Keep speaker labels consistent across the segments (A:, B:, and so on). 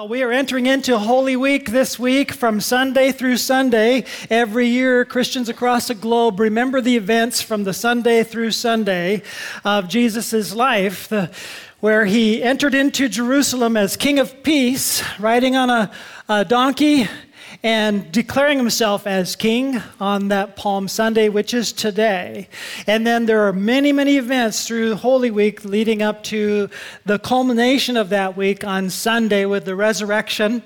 A: Well, we are entering into Holy Week this week from Sunday through Sunday. Every year, Christians across the globe remember the events from the Sunday through Sunday of Jesus' life, the, where he entered into Jerusalem as King of Peace, riding on a, a donkey and declaring himself as king on that Palm Sunday, which is today. And then there are many, many events through Holy Week leading up to the culmination of that week on Sunday with the resurrection.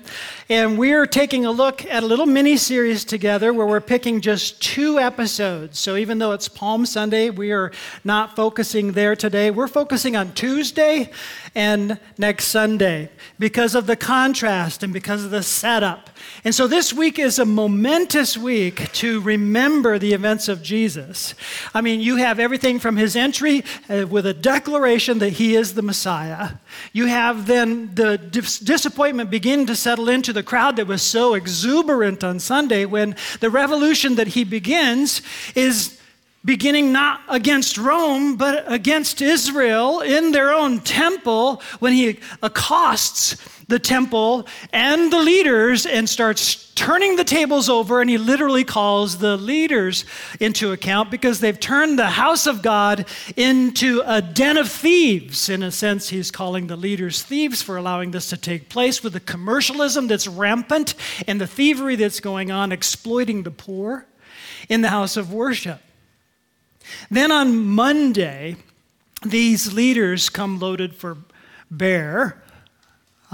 A: And we're taking a look at a little mini series together where we're picking just two episodes. So even though it's Palm Sunday, we are not focusing there today. We're focusing on Tuesday and next Sunday because of the contrast and because of the setup. And so this week is a momentous week to remember the events of Jesus. I mean, you have everything from his entry uh, with a declaration that he is the Messiah. You have then the dis- disappointment begin to settle into the crowd that was so exuberant on Sunday when the revolution that he begins is beginning not against Rome, but against Israel in their own temple when he accosts the temple and the leaders and starts turning the tables over. And he literally calls the leaders into account because they've turned the house of God into a den of thieves. In a sense, he's calling the leaders thieves for allowing this to take place with the commercialism that's rampant and the thievery that's going on, exploiting the poor in the house of worship. Then on Monday, these leaders come loaded for bear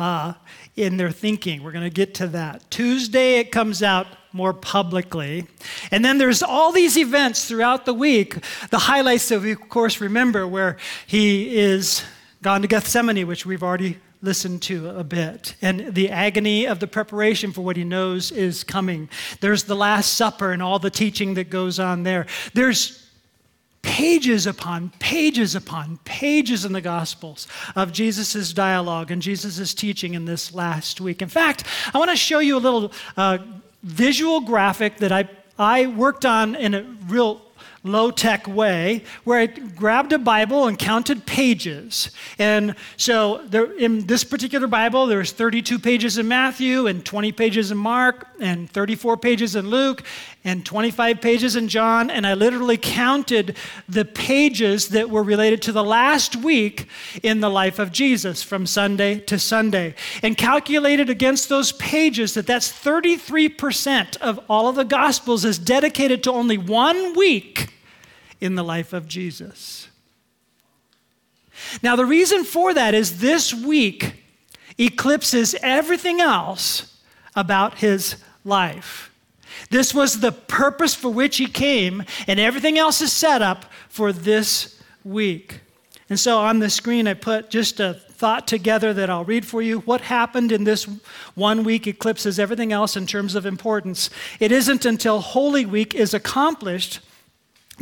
A: uh, in their thinking. We're going to get to that. Tuesday, it comes out more publicly. And then there's all these events throughout the week. The highlights we, of course, remember where he is gone to Gethsemane, which we've already listened to a bit, and the agony of the preparation for what he knows is coming. There's the Last Supper and all the teaching that goes on there. There's pages upon pages upon pages in the Gospels of Jesus' dialogue and Jesus' teaching in this last week. In fact, I want to show you a little uh, visual graphic that I, I worked on in a real low tech way where I grabbed a Bible and counted pages. And so there, in this particular Bible, there's 32 pages in Matthew and 20 pages in Mark and 34 pages in Luke and 25 pages in John. And I literally counted the pages that were related to the last week in the life of Jesus from Sunday to Sunday and calculated against those pages that that's 33% of all of the Gospels is dedicated to only one week in the life of Jesus. Now, the reason for that is this week eclipses everything else about his life. This was the purpose for which he came, and everything else is set up for this week. And so on the screen, I put just a thought together that I'll read for you. What happened in this one week eclipses everything else in terms of importance. It isn't until Holy Week is accomplished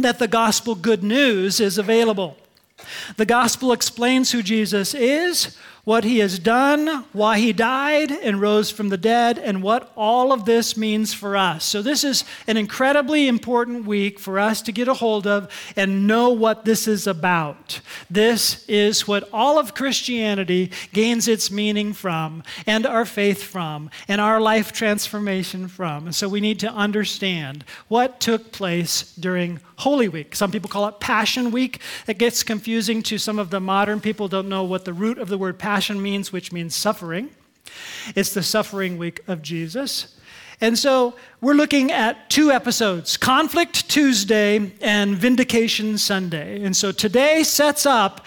A: that the gospel good news is available. The gospel explains who Jesus is, what he has done, why he died and rose from the dead, and what all of this means for us. So, this is an incredibly important week for us to get a hold of and know what this is about. This is what all of Christianity gains its meaning from, and our faith from, and our life transformation from. And so, we need to understand what took place during Holy Week. Some people call it Passion Week. It gets confusing to some of the modern people, don't know what the root of the word passion Passion means, which means suffering. It's the suffering week of Jesus. And so we're looking at two episodes Conflict Tuesday and Vindication Sunday. And so today sets up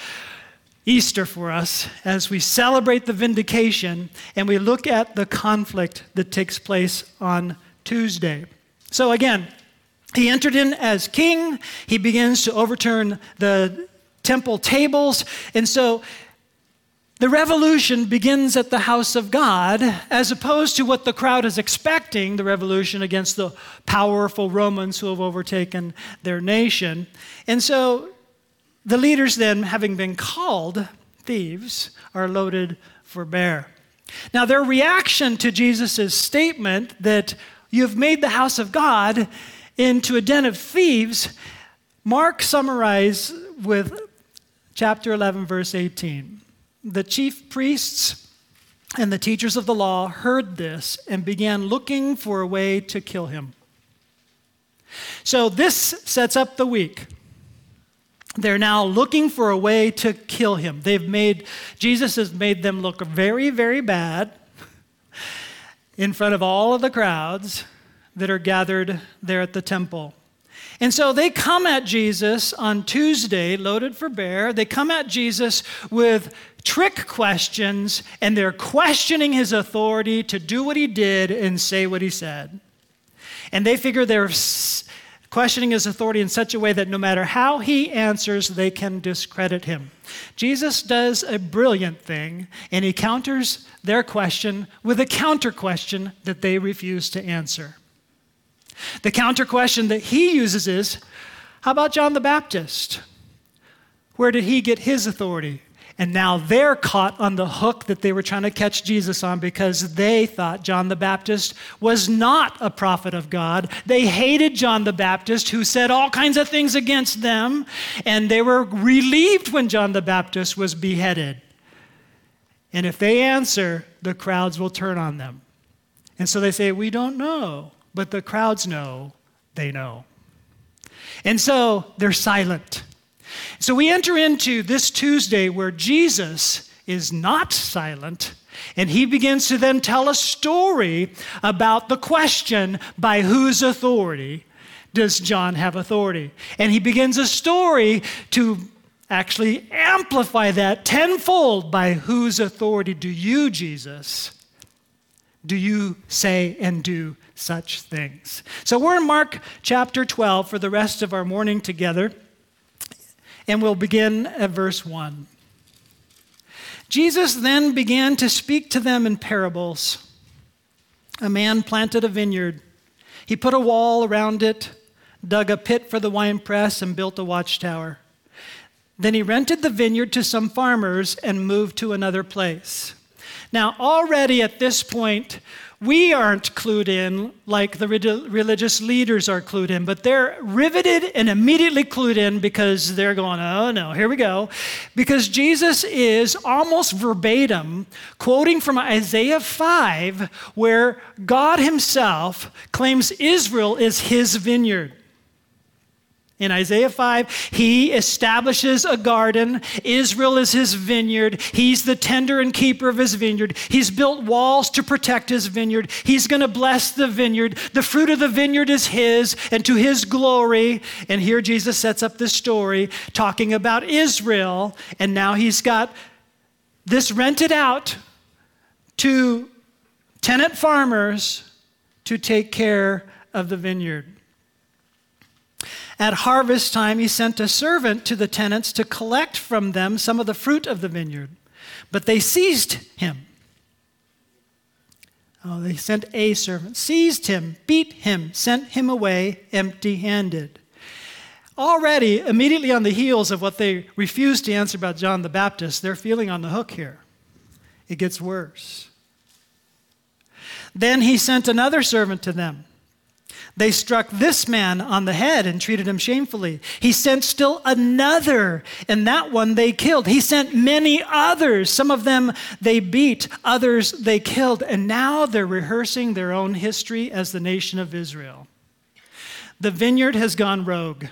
A: Easter for us as we celebrate the vindication and we look at the conflict that takes place on Tuesday. So again, he entered in as king. He begins to overturn the temple tables. And so the revolution begins at the house of God, as opposed to what the crowd is expecting the revolution against the powerful Romans who have overtaken their nation. And so the leaders, then, having been called thieves, are loaded for bear. Now, their reaction to Jesus' statement that you've made the house of God into a den of thieves, Mark summarized with chapter 11, verse 18 the chief priests and the teachers of the law heard this and began looking for a way to kill him. So this sets up the week. They're now looking for a way to kill him. They've made, Jesus has made them look very, very bad in front of all of the crowds that are gathered there at the temple. And so they come at Jesus on Tuesday, loaded for bear. They come at Jesus with trick questions, and they're questioning his authority to do what he did and say what he said. And they figure they're questioning his authority in such a way that no matter how he answers, they can discredit him. Jesus does a brilliant thing, and he counters their question with a counter question that they refuse to answer. The counter question that he uses is How about John the Baptist? Where did he get his authority? And now they're caught on the hook that they were trying to catch Jesus on because they thought John the Baptist was not a prophet of God. They hated John the Baptist, who said all kinds of things against them, and they were relieved when John the Baptist was beheaded. And if they answer, the crowds will turn on them. And so they say, We don't know, but the crowds know they know. And so they're silent. So we enter into this Tuesday where Jesus is not silent. And he begins to then tell a story about the question by whose authority does John have authority? And he begins a story to actually amplify that tenfold by whose authority do you, Jesus, do you say and do such things? So we're in Mark chapter 12 for the rest of our morning together. And we'll begin at verse 1. Jesus then began to speak to them in parables. A man planted a vineyard. He put a wall around it, dug a pit for the winepress, and built a watchtower. Then he rented the vineyard to some farmers and moved to another place. Now, already at this point, we aren't clued in like the religious leaders are clued in, but they're riveted and immediately clued in because they're going, oh no, here we go. Because Jesus is almost verbatim quoting from Isaiah 5, where God Himself claims Israel is His vineyard. In Isaiah 5, he establishes a garden. Israel is his vineyard. He's the tender and keeper of his vineyard. He's built walls to protect his vineyard. He's going to bless the vineyard. The fruit of the vineyard is his and to his glory. And here Jesus sets up this story talking about Israel. And now he's got this rented out to tenant farmers to take care of the vineyard. At harvest time, he sent a servant to the tenants to collect from them some of the fruit of the vineyard. But they seized him. Oh, they sent a servant, seized him, beat him, sent him away empty handed. Already, immediately on the heels of what they refused to answer about John the Baptist, they're feeling on the hook here. It gets worse. Then he sent another servant to them they struck this man on the head and treated him shamefully. He sent still another, and that one they killed. He sent many others. Some of them they beat, others they killed. And now they're rehearsing their own history as the nation of Israel. The vineyard has gone rogue.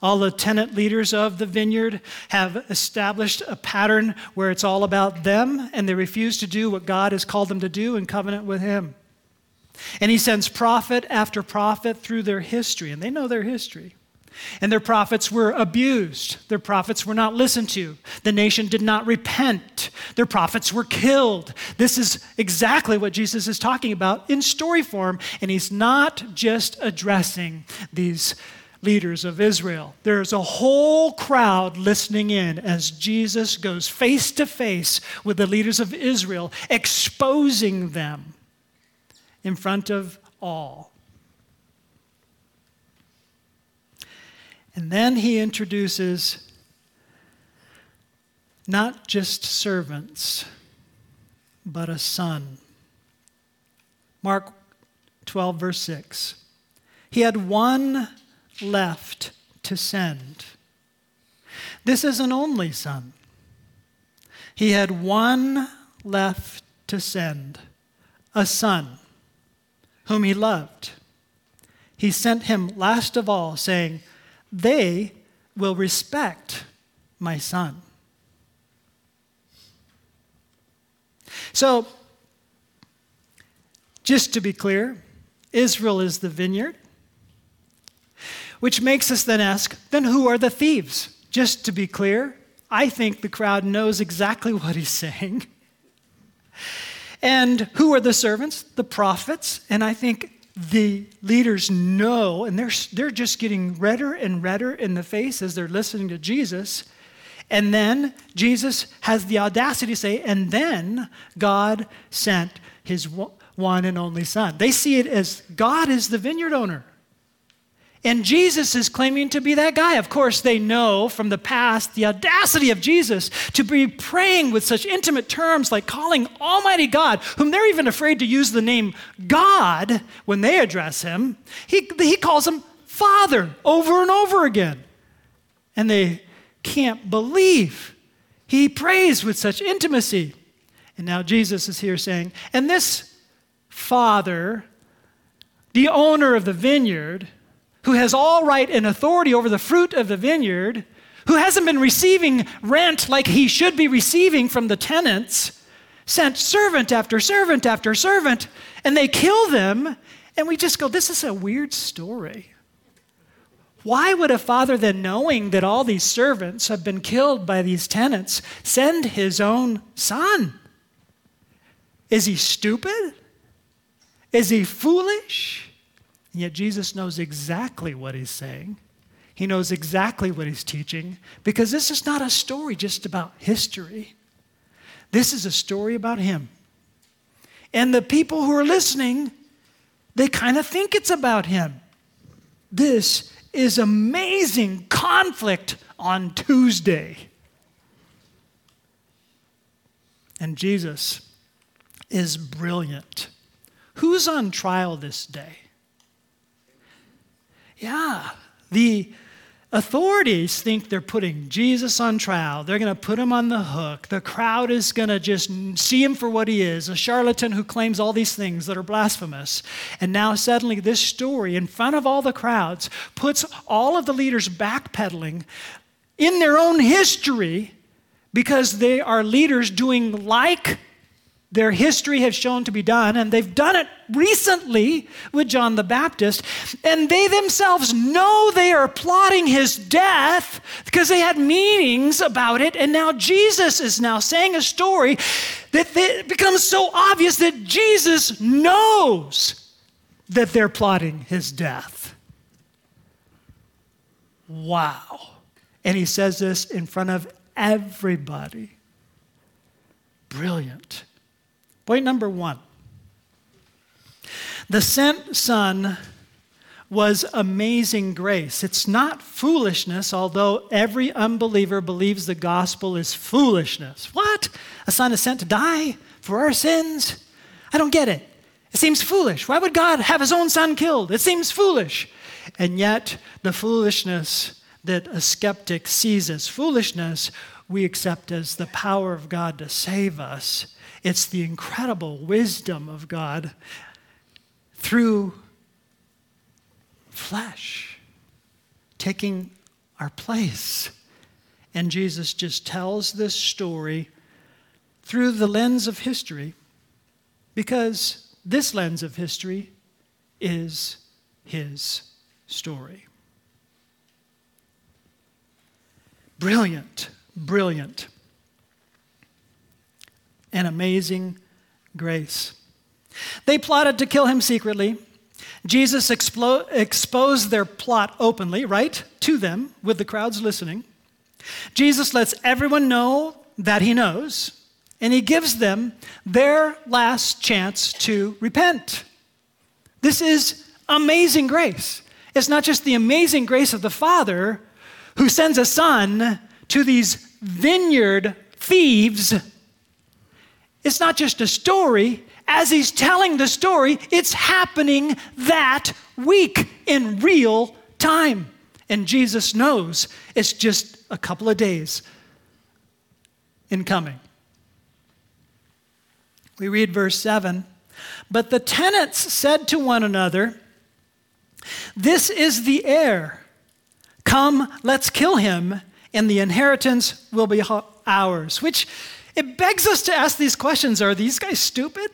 A: All the tenant leaders of the vineyard have established a pattern where it's all about them, and they refuse to do what God has called them to do in covenant with Him. And he sends prophet after prophet through their history, and they know their history. And their prophets were abused. Their prophets were not listened to. The nation did not repent. Their prophets were killed. This is exactly what Jesus is talking about in story form. And he's not just addressing these leaders of Israel. There's a whole crowd listening in as Jesus goes face to face with the leaders of Israel, exposing them in front of all. And then he introduces not just servants, but a son. Mark 12, verse 6. He had one left to send. This is an only son. He had one left to send a son whom he loved. He sent him last of all, saying, They will respect my son. So, just to be clear, Israel is the vineyard, which makes us then ask then who are the thieves? Just to be clear, I think the crowd knows exactly what he's saying. And who are the servants? The prophets. And I think the leaders know, and they're, they're just getting redder and redder in the face as they're listening to Jesus. And then Jesus has the audacity to say, and then God sent his one and only Son. They see it as God is the vineyard owner. And Jesus is claiming to be that guy. Of course, they know from the past the audacity of Jesus to be praying with such intimate terms like calling Almighty God, whom they're even afraid to use the name God when they address him. He, he calls him Father over and over again. And they can't believe he prays with such intimacy. And now Jesus is here saying, and this Father, the owner of the vineyard, who has all right and authority over the fruit of the vineyard, who hasn't been receiving rent like he should be receiving from the tenants, sent servant after servant after servant, and they kill them. And we just go, this is a weird story. Why would a father, then, knowing that all these servants have been killed by these tenants, send his own son? Is he stupid? Is he foolish? And yet Jesus knows exactly what he's saying. He knows exactly what he's teaching because this is not a story just about history. This is a story about him. And the people who are listening, they kind of think it's about him. This is amazing conflict on Tuesday. And Jesus is brilliant. Who's on trial this day? Yeah, the authorities think they're putting Jesus on trial. They're going to put him on the hook. The crowd is going to just see him for what he is a charlatan who claims all these things that are blasphemous. And now, suddenly, this story in front of all the crowds puts all of the leaders backpedaling in their own history because they are leaders doing like their history has shown to be done, and they've done it recently with John the Baptist, and they themselves know they are plotting his death because they had meetings about it, and now Jesus is now saying a story that it becomes so obvious that Jesus knows that they're plotting his death. Wow. And he says this in front of everybody. Brilliant. Point number one the sent son was amazing grace. It's not foolishness, although every unbeliever believes the gospel is foolishness. What? A son is sent to die for our sins? I don't get it. It seems foolish. Why would God have his own son killed? It seems foolish. And yet, the foolishness that a skeptic sees as foolishness, we accept as the power of God to save us it's the incredible wisdom of God through flesh, taking our place. And Jesus just tells this story through the lens of history because this lens of history is his story. Brilliant, brilliant and amazing grace. They plotted to kill him secretly. Jesus exposed their plot openly, right, to them, with the crowds listening. Jesus lets everyone know that he knows, and he gives them their last chance to repent. This is amazing grace. It's not just the amazing grace of the Father who sends a son to these vineyard thieves it's not just a story. As he's telling the story, it's happening that week in real time. And Jesus knows it's just a couple of days in coming. We read verse 7 But the tenants said to one another, This is the heir. Come, let's kill him, and the inheritance will be ours. Which it begs us to ask these questions Are these guys stupid?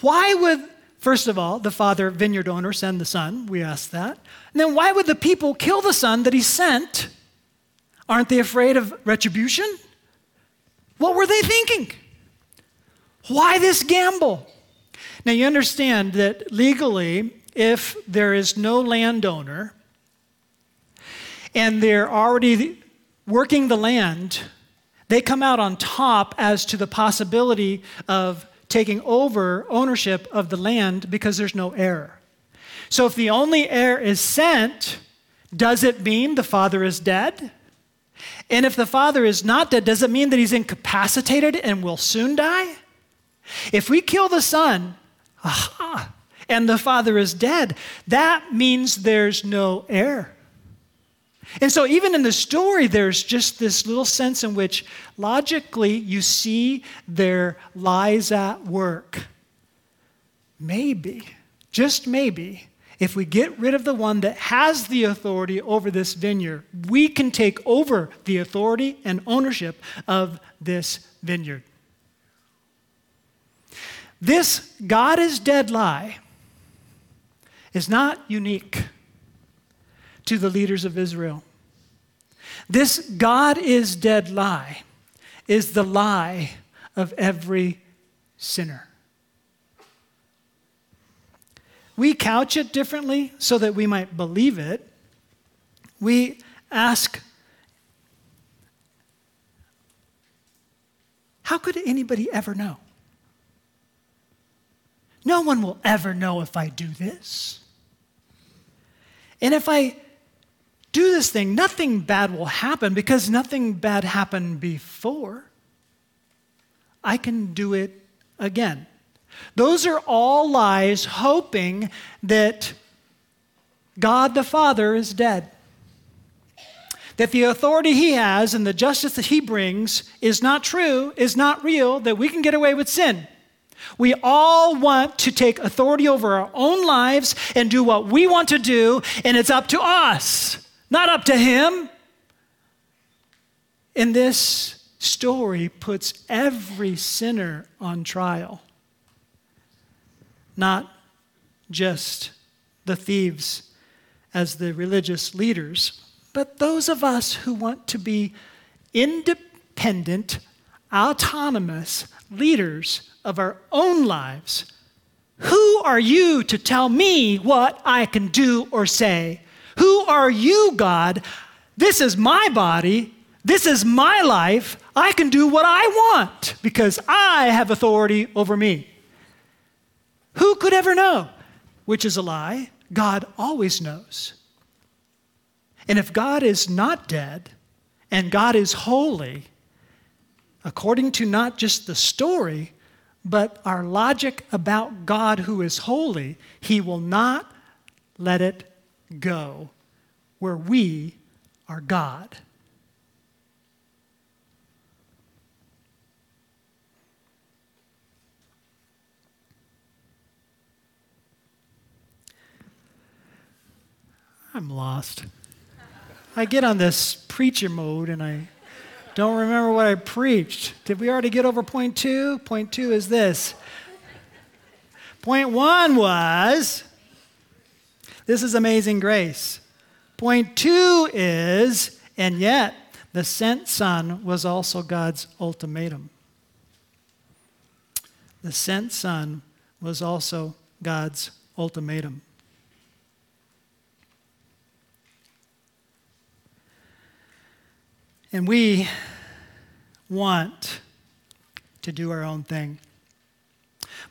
A: Why would, first of all, the father vineyard owner send the son? We ask that. And then why would the people kill the son that he sent? Aren't they afraid of retribution? What were they thinking? Why this gamble? Now, you understand that legally, if there is no landowner and they're already working the land, they come out on top as to the possibility of taking over ownership of the land because there's no heir. So if the only heir is sent, does it mean the father is dead? And if the father is not dead, does it mean that he's incapacitated and will soon die? If we kill the son, aha, and the father is dead, that means there's no heir. And so, even in the story, there's just this little sense in which logically you see their lies at work. Maybe, just maybe, if we get rid of the one that has the authority over this vineyard, we can take over the authority and ownership of this vineyard. This God is dead lie is not unique to the leaders of Israel. This God is dead lie is the lie of every sinner. We couch it differently so that we might believe it. We ask, How could anybody ever know? No one will ever know if I do this. And if I do this thing, nothing bad will happen because nothing bad happened before. I can do it again. Those are all lies, hoping that God the Father is dead. That the authority he has and the justice that he brings is not true, is not real, that we can get away with sin. We all want to take authority over our own lives and do what we want to do, and it's up to us, not up to Him. And this story puts every sinner on trial, not just the thieves as the religious leaders, but those of us who want to be independent, autonomous leaders of our own lives, who are you to tell me what I can do or say? Who are you, God? This is my body. This is my life. I can do what I want because I have authority over me. Who could ever know? Which is a lie. God always knows. And if God is not dead and God is holy, according to not just the story, but our logic about God who is holy, He will not let it go where we are God. I'm lost. I get on this preacher mode and I don't remember what I preached. Did we already get over point two? Point two is this. Point one was this is amazing grace. Point two is, and yet the sent son was also God's ultimatum. The sent son was also God's ultimatum. And we want to do our own thing.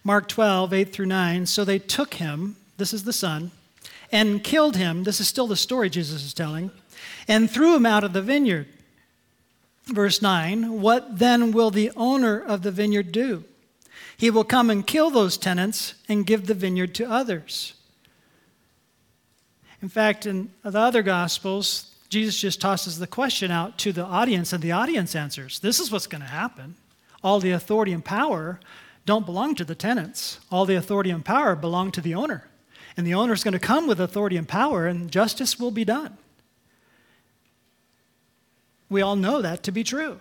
A: Mark 12, 8 through 9. So they took him, this is the son, and killed him. This is still the story Jesus is telling, and threw him out of the vineyard. Verse 9 What then will the owner of the vineyard do? He will come and kill those tenants and give the vineyard to others. In fact, in the other Gospels, Jesus just tosses the question out to the audience, and the audience answers this is what's going to happen. all the authority and power don't belong to the tenants. All the authority and power belong to the owner. And the owner is going to come with authority and power, and justice will be done. We all know that to be true.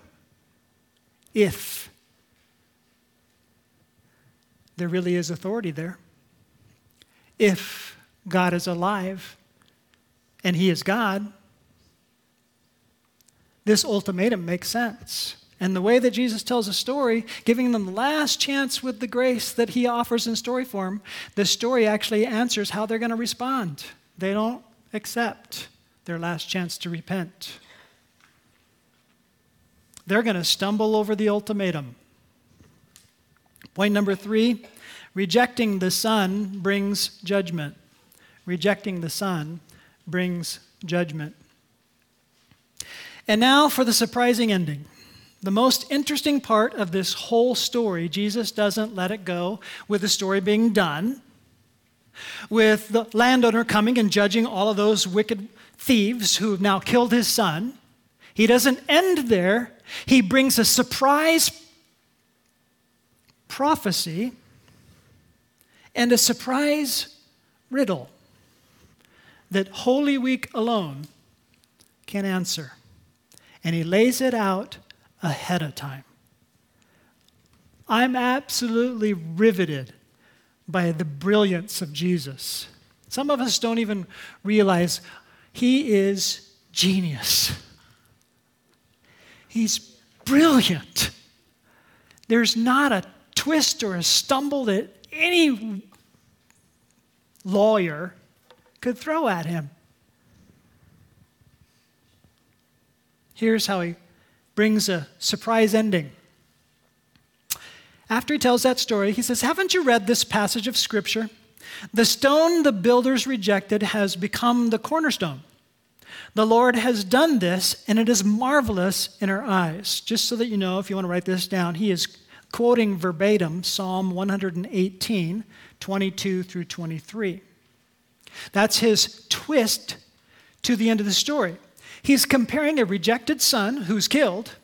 A: If there really is authority there, if God is alive and He is God, this ultimatum makes sense. And the way that Jesus tells a story, giving them the last chance with the grace that he offers in story form, the story actually answers how they're going to respond. They don't accept their last chance to repent. They're going to stumble over the ultimatum. Point number three rejecting the Son brings judgment. Rejecting the Son brings judgment. And now for the surprising ending. The most interesting part of this whole story, Jesus doesn't let it go with the story being done, with the landowner coming and judging all of those wicked thieves who have now killed his son. He doesn't end there. He brings a surprise prophecy and a surprise riddle that Holy Week alone can answer. And he lays it out ahead of time. I'm absolutely riveted by the brilliance of Jesus. Some of us don't even realize he is genius. He's brilliant. There's not a twist or a stumble that any lawyer could throw at him. Here's how he brings a surprise ending. After he tells that story, he says, Haven't you read this passage of Scripture? The stone the builders rejected has become the cornerstone. The Lord has done this, and it is marvelous in our eyes. Just so that you know, if you want to write this down, he is quoting verbatim Psalm 118, 22 through 23. That's his twist to the end of the story. He's comparing a rejected son who's killed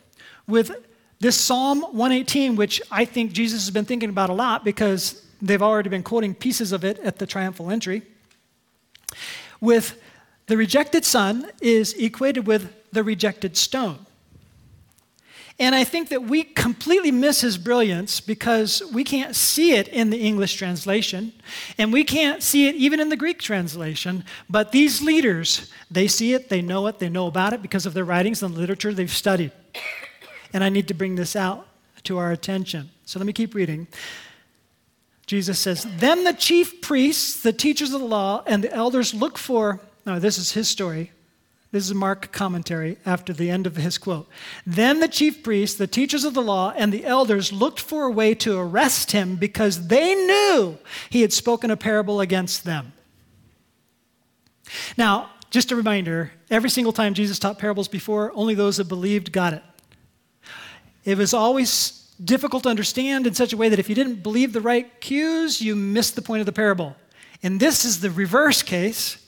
A: with this Psalm 118, which I think Jesus has been thinking about a lot because they've already been quoting pieces of it at the triumphal entry. With the rejected son is equated with the rejected stone. And I think that we completely miss his brilliance because we can't see it in the English translation, and we can't see it even in the Greek translation. But these leaders, they see it, they know it, they know about it because of their writings and the literature they've studied. And I need to bring this out to our attention. So let me keep reading. Jesus says, Then the chief priests, the teachers of the law, and the elders look for, no, this is his story, this is Mark commentary after the end of his quote. Then the chief priests, the teachers of the law, and the elders looked for a way to arrest him because they knew he had spoken a parable against them. Now, just a reminder every single time Jesus taught parables before, only those that believed got it. It was always difficult to understand in such a way that if you didn't believe the right cues, you missed the point of the parable. And this is the reverse case.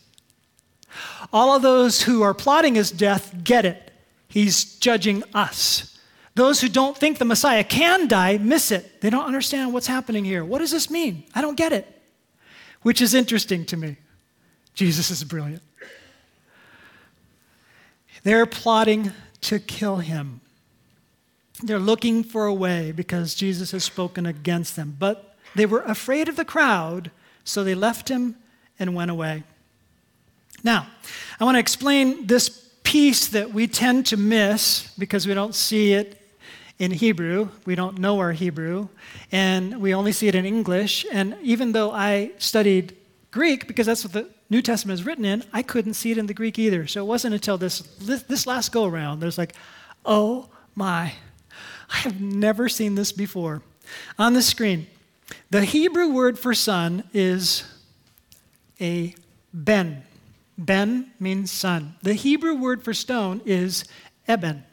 A: All of those who are plotting his death get it. He's judging us. Those who don't think the Messiah can die miss it. They don't understand what's happening here. What does this mean? I don't get it. Which is interesting to me. Jesus is brilliant. They're plotting to kill him. They're looking for a way because Jesus has spoken against them. But they were afraid of the crowd, so they left him and went away. Now, I want to explain this piece that we tend to miss because we don't see it in Hebrew. We don't know our Hebrew, and we only see it in English. And even though I studied Greek, because that's what the New Testament is written in, I couldn't see it in the Greek either. So it wasn't until this, this, last go around, there's like, oh my, I have never seen this before. On the screen, the Hebrew word for son is a ben. Ben means son. The Hebrew word for stone is eben.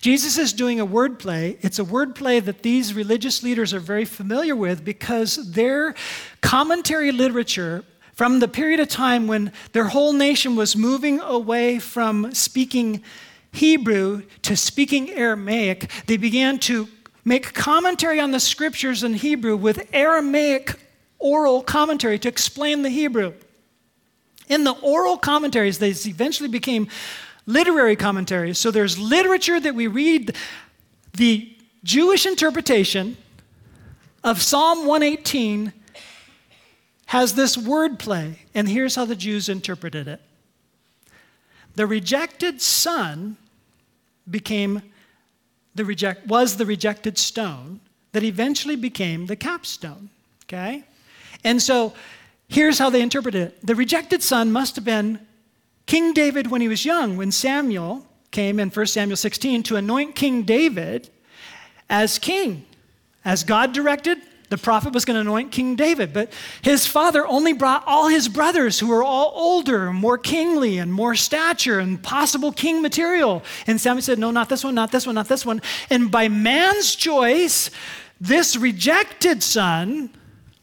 A: Jesus is doing a wordplay. It's a wordplay that these religious leaders are very familiar with because their commentary literature from the period of time when their whole nation was moving away from speaking Hebrew to speaking Aramaic, they began to make commentary on the scriptures in Hebrew with Aramaic oral commentary to explain the Hebrew. In the oral commentaries, they eventually became literary commentaries. So there's literature that we read, the Jewish interpretation of Psalm 118 has this wordplay, and here's how the Jews interpreted it. The rejected son became the reject, was the rejected stone that eventually became the capstone. Okay? And so here's how they interpret it the rejected son must have been King David when he was young, when Samuel came in 1 Samuel 16 to anoint King David as king. As God directed, the prophet was going to anoint King David, but his father only brought all his brothers who were all older, more kingly, and more stature and possible king material. And Samuel said, No, not this one, not this one, not this one. And by man's choice, this rejected son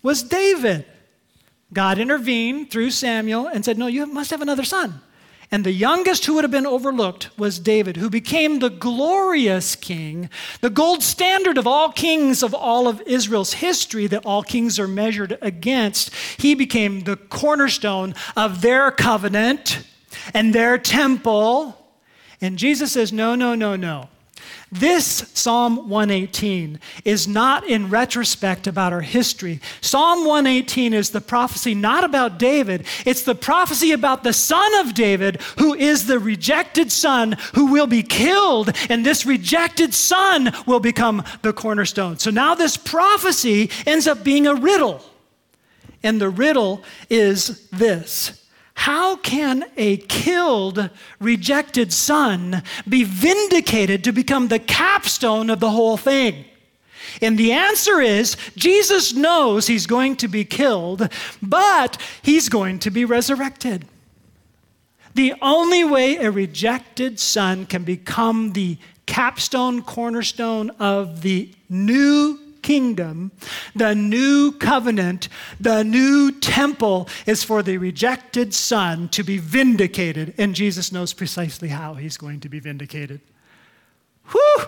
A: was David. God intervened through Samuel and said, No, you must have another son. And the youngest who would have been overlooked was David, who became the glorious king, the gold standard of all kings of all of Israel's history that all kings are measured against. He became the cornerstone of their covenant and their temple. And Jesus says, No, no, no, no. This Psalm 118 is not in retrospect about our history. Psalm 118 is the prophecy not about David, it's the prophecy about the son of David, who is the rejected son who will be killed, and this rejected son will become the cornerstone. So now this prophecy ends up being a riddle. And the riddle is this how can a killed, rejected son be vindicated to become the capstone of the whole thing? And the answer is Jesus knows he's going to be killed, but he's going to be resurrected. The only way a rejected son can become the capstone, cornerstone of the new kingdom, the new covenant, the new temple is for the rejected son to be vindicated. And Jesus knows precisely how he's going to be vindicated. Whew!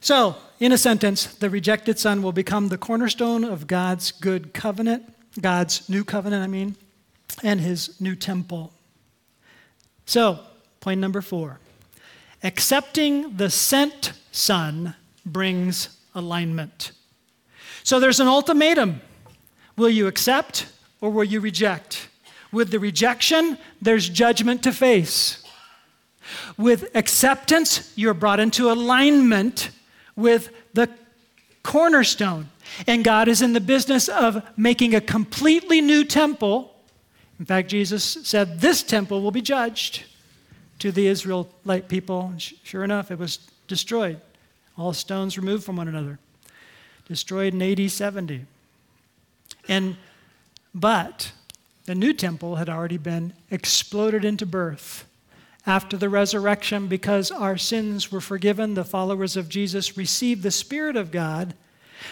A: So, in a sentence, the rejected son will become the cornerstone of God's good covenant, God's new covenant, I mean, and his new temple. So, point number four accepting the sent son brings alignment. So there's an ultimatum. Will you accept or will you reject? With the rejection, there's judgment to face. With acceptance, you're brought into alignment with the cornerstone. And God is in the business of making a completely new temple in fact, Jesus said, This temple will be judged to the Israelite people. And Sure enough, it was destroyed. All stones removed from one another. Destroyed in AD 70. And, but the new temple had already been exploded into birth. After the resurrection, because our sins were forgiven, the followers of Jesus received the Spirit of God,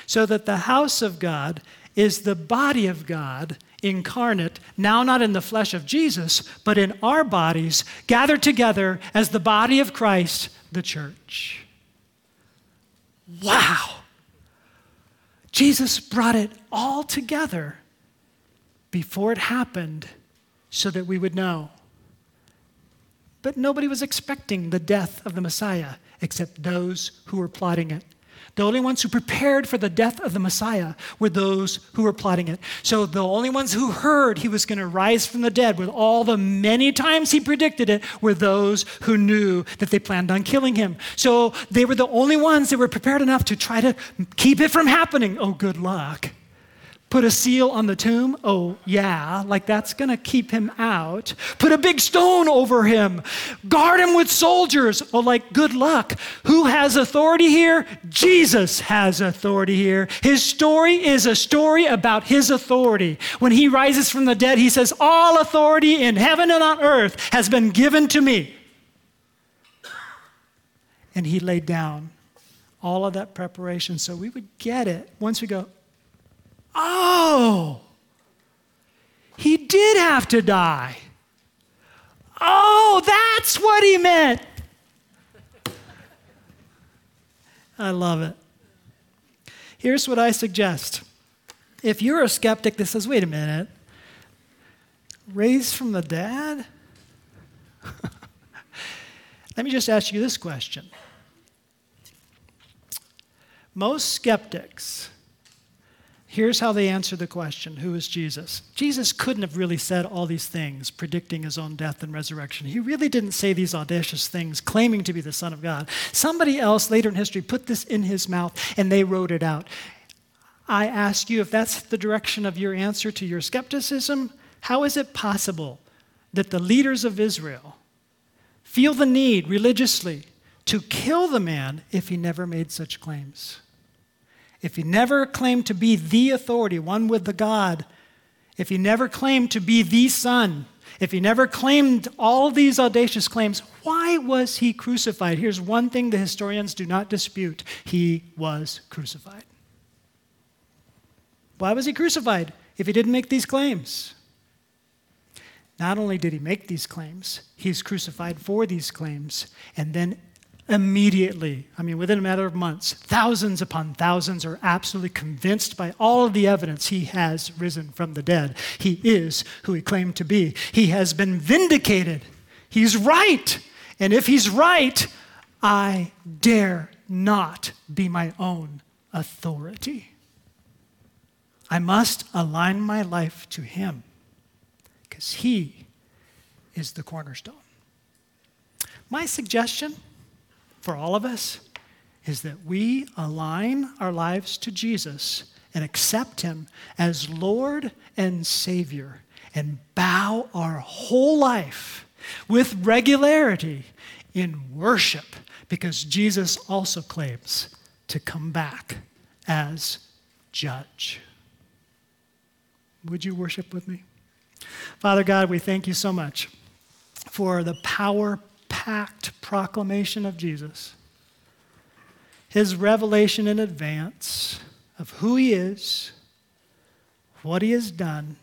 A: so that the house of God is the body of God incarnate, now not in the flesh of Jesus, but in our bodies, gathered together as the body of Christ, the church. Wow! Jesus brought it all together before it happened so that we would know. But nobody was expecting the death of the Messiah except those who were plotting it. The only ones who prepared for the death of the Messiah were those who were plotting it. So the only ones who heard he was going to rise from the dead with all the many times he predicted it were those who knew that they planned on killing him. So they were the only ones that were prepared enough to try to keep it from happening. Oh, good luck. Put a seal on the tomb? Oh, yeah, like that's to keep him out. Put a big stone over him. Guard him with soldiers. Oh, like, good luck. Who has authority here? Jesus has authority here. His story is a story about his authority. When he rises from the dead, he says, All authority in heaven and on earth has been given to me. And he laid down all of that preparation so we would get it once we go, Oh, he did have to die. Oh, that's what he meant. I love it. Here's what I suggest. If you're a skeptic that says, wait a minute, raised from the dead? Let me just ask you this question. Most skeptics Here's how they answer the question Who is Jesus? Jesus couldn't have really said all these things predicting his own death and resurrection. He really didn't say these audacious things claiming to be the Son of God. Somebody else later in history put this in his mouth and they wrote it out. I ask you if that's the direction of your answer to your skepticism, how is it possible that the leaders of Israel feel the need religiously to kill the man if he never made such claims? If he never claimed to be the authority, one with the God, if he never claimed to be the Son, if he never claimed all these audacious claims, why was he crucified? Here's one thing the historians do not dispute he was crucified. Why was he crucified if he didn't make these claims? Not only did he make these claims, he's crucified for these claims, and then immediately, I mean, within a matter of months, thousands upon thousands are absolutely convinced by all of the evidence he has risen from the dead. He is who he claimed to be. He has been vindicated. He's right. And if he's right, I dare not be my own authority. I must align my life to him because he is the cornerstone. My suggestion for all of us is that we align our lives to Jesus and accept Him as Lord and Savior and bow our whole life with regularity in worship because Jesus also claims to come back as judge. Would you worship with me? Father God, we thank you so much for the power packed proclamation of Jesus, his revelation in advance of who he is, what he has done,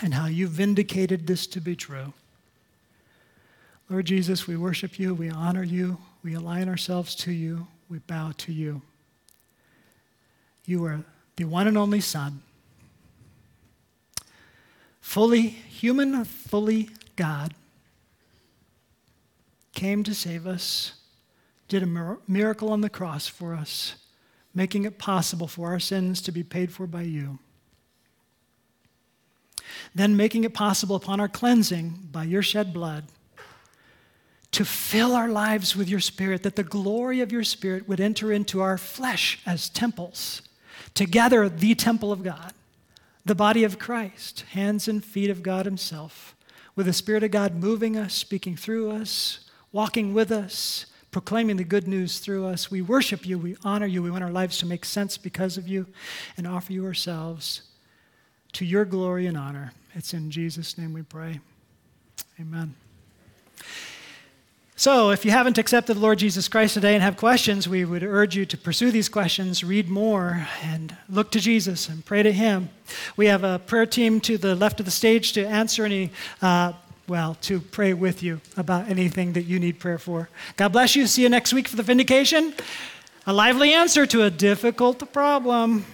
A: and how you vindicated this to be true. Lord Jesus, we worship you, we honor you, we align ourselves to you, we bow to you. You are the one and only Son, fully human, fully God came to save us, did a miracle on the cross for us, making it possible for our sins to be paid for by you. Then making it possible upon our cleansing by your shed blood to fill our lives with your spirit, that the glory of your spirit would enter into our flesh as temples, together the temple of God, the body of Christ, hands and feet of God Himself, with the Spirit of God moving us, speaking through us, walking with us, proclaiming the good news through us. We worship you, we honor you, we want our lives to make sense because of you, and offer you ourselves to your glory and honor. It's in Jesus' name we pray. Amen. So, if you haven't accepted the Lord Jesus Christ today and have questions, we would urge you to pursue these questions, read more, and look to Jesus and pray to Him. We have a prayer team to the left of the stage to answer any uh, well, to pray with you about anything that you need prayer for. God bless you. See you next week for the vindication. A lively answer to a difficult problem.